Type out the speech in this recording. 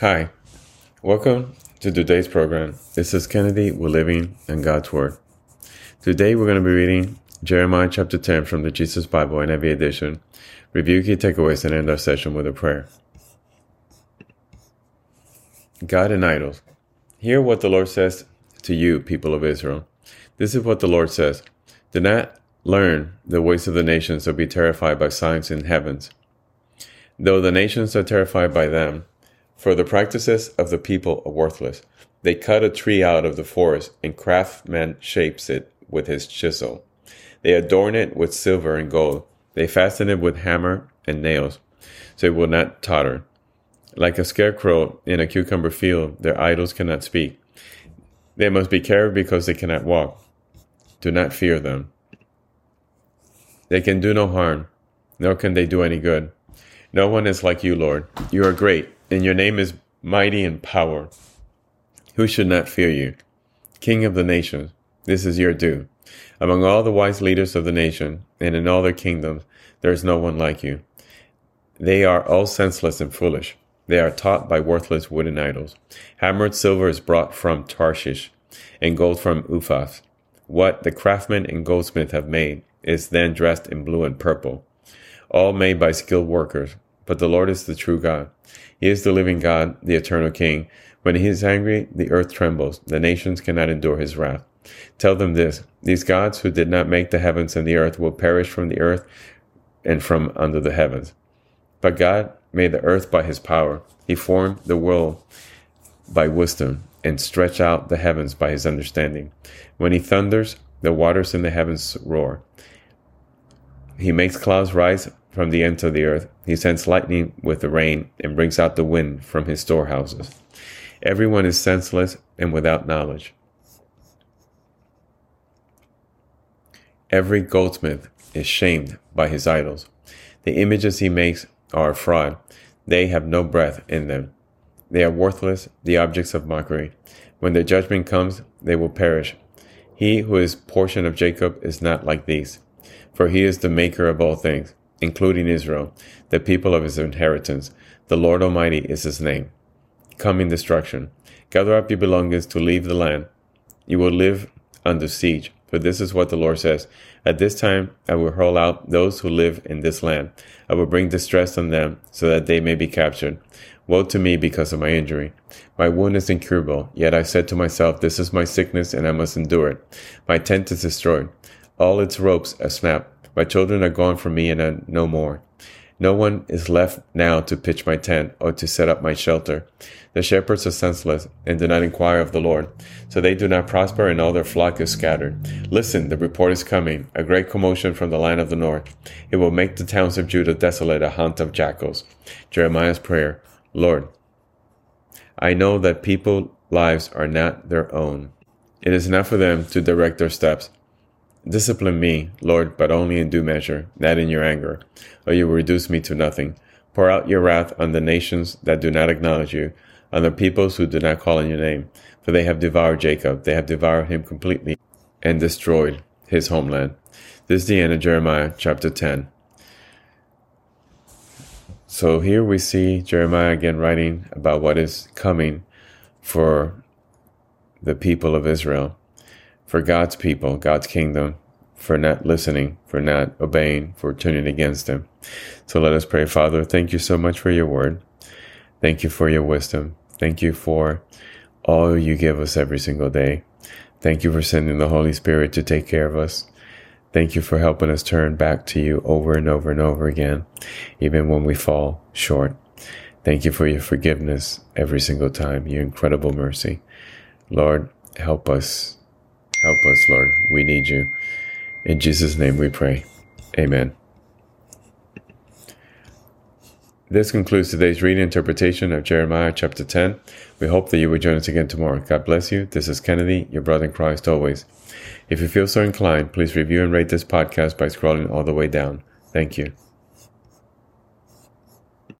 Hi, welcome to today's program. This is Kennedy. We're living in God's Word. Today we're going to be reading Jeremiah chapter 10 from the Jesus Bible NIV edition. Review key takeaways and end our session with a prayer. God and idols. Hear what the Lord says to you, people of Israel. This is what the Lord says Do not learn the ways of the nations or be terrified by signs in heavens. Though the nations are terrified by them, for the practices of the people are worthless. They cut a tree out of the forest, and craftsman shapes it with his chisel. They adorn it with silver and gold. They fasten it with hammer and nails, so it will not totter. Like a scarecrow in a cucumber field, their idols cannot speak. They must be carried because they cannot walk. Do not fear them. They can do no harm, nor can they do any good. No one is like you, Lord. You are great and your name is mighty in power. Who should not fear you? King of the nations, this is your due. Among all the wise leaders of the nation, and in all their kingdoms, there is no one like you. They are all senseless and foolish. They are taught by worthless wooden idols. Hammered silver is brought from Tarshish, and gold from Uphaz. What the craftsman and goldsmith have made is then dressed in blue and purple, all made by skilled workers. But the Lord is the true God. He is the living God, the eternal King. When he is angry, the earth trembles. The nations cannot endure his wrath. Tell them this These gods who did not make the heavens and the earth will perish from the earth and from under the heavens. But God made the earth by his power. He formed the world by wisdom and stretched out the heavens by his understanding. When he thunders, the waters in the heavens roar. He makes clouds rise from the ends of the earth. He sends lightning with the rain and brings out the wind from his storehouses. Everyone is senseless and without knowledge. Every goldsmith is shamed by his idols. The images he makes are a fraud. They have no breath in them. They are worthless, the objects of mockery. When the judgment comes, they will perish. He who is portion of Jacob is not like these, for he is the maker of all things including Israel, the people of his inheritance. The Lord Almighty is his name. Coming destruction. Gather up your belongings to leave the land. You will live under siege. For this is what the Lord says At this time I will hurl out those who live in this land. I will bring distress on them so that they may be captured. Woe to me because of my injury. My wound is incurable, yet I said to myself, This is my sickness, and I must endure it. My tent is destroyed. All its ropes are snapped. My children are gone from me and are no more. No one is left now to pitch my tent or to set up my shelter. The shepherds are senseless and do not inquire of the Lord. So they do not prosper and all their flock is scattered. Listen, the report is coming, a great commotion from the land of the north. It will make the towns of Judah desolate, a haunt of jackals. Jeremiah's prayer, Lord, I know that people's lives are not their own. It is not for them to direct their steps. Discipline me, Lord, but only in due measure, not in your anger, or you will reduce me to nothing. Pour out your wrath on the nations that do not acknowledge you, on the peoples who do not call on your name. For they have devoured Jacob, they have devoured him completely, and destroyed his homeland. This is the end of Jeremiah chapter 10. So here we see Jeremiah again writing about what is coming for the people of Israel for God's people, God's kingdom, for not listening, for not obeying, for turning against Him. So let us pray. Father, thank you so much for your word. Thank you for your wisdom. Thank you for all you give us every single day. Thank you for sending the Holy Spirit to take care of us. Thank you for helping us turn back to you over and over and over again, even when we fall short. Thank you for your forgiveness every single time, your incredible mercy. Lord, help us Help us, Lord. We need you. In Jesus' name we pray. Amen. This concludes today's reading interpretation of Jeremiah chapter 10. We hope that you will join us again tomorrow. God bless you. This is Kennedy, your brother in Christ always. If you feel so inclined, please review and rate this podcast by scrolling all the way down. Thank you.